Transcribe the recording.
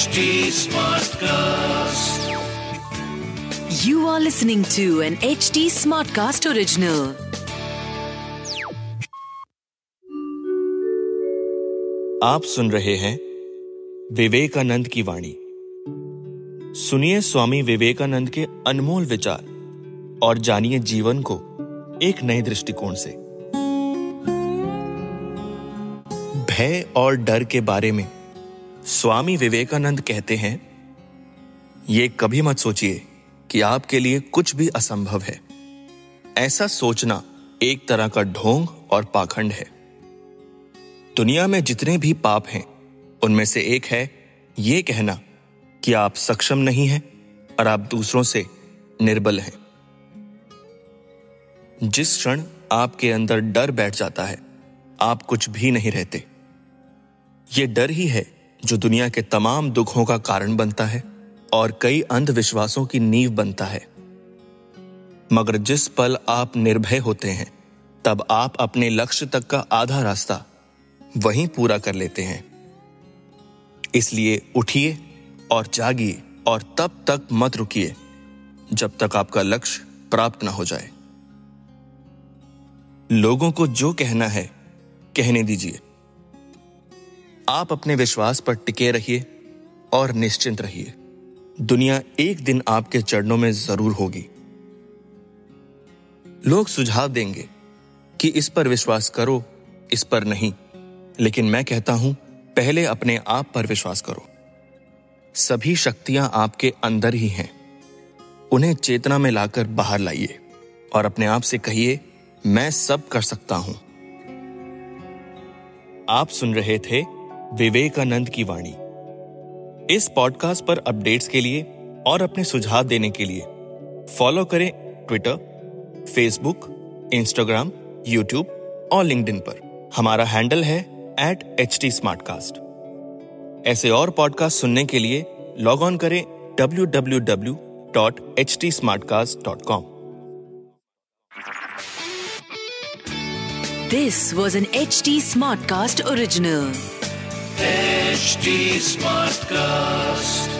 HD Smartcast. You are listening to an HD Smartcast original. आप सुन रहे हैं विवेकानंद की वाणी सुनिए स्वामी विवेकानंद के अनमोल विचार और जानिए जीवन को एक नए दृष्टिकोण से भय और डर के बारे में स्वामी विवेकानंद कहते हैं, ये कभी मत सोचिए कि आपके लिए कुछ भी असंभव है। ऐसा सोचना एक तरह का ढोंग और पाखंड है। दुनिया में जितने भी पाप हैं, उनमें से एक है ये कहना कि आप सक्षम नहीं हैं और आप दूसरों से निर्बल हैं। जिस क्षण आपके अंदर डर बैठ जाता है, आप कुछ भी नहीं रहते। ये डर ही है जो दुनिया के तमाम दुखों का कारण बनता है और कई अंधविश्वासों की नींव बनता है। मगर जिस पल आप निर्भय होते हैं, तब आप अपने लक्ष्य तक का आधा रास्ता वहीं पूरा कर लेते हैं। इसलिए उठिए और जागिए और तब तक मत रुकिए, जब तक आपका लक्ष्य प्राप्त ना हो जाए। लोगों को जो कहना है, कहने दीजिए। आप अपने विश्वास पर टिके रहिए और निश्चिंत रहिए। दुनिया एक दिन आपके चरणों में ज़रूर होगी। लोग सुझाव देंगे कि इस पर विश्वास करो, इस पर नहीं। लेकिन मैं कहता हूँ, पहले अपने आप पर विश्वास करो। सभी शक्तियाँ आपके अंदर ही हैं। उन्हें चेतना में लाकर बाहर लाइए और अपने आप से कहिए, मैं सब कर सकता हूँ। आप सुन रहे थे विवेकानंद की वाणी। इस पॉडकास्ट पर अपडेट्स के लिए और अपने सुझाव देने के लिए फॉलो करें ट्विटर फेसबुक इंस्टाग्राम यूट्यूब और लिंक्डइन पर। हमारा हैंडल है एट एच टी ऐसे और पॉडकास्ट सुनने के लिए लॉग ऑन करें W W W dot H T smartcast dot com this was an H T smartcast Smartcast HD Smartcast.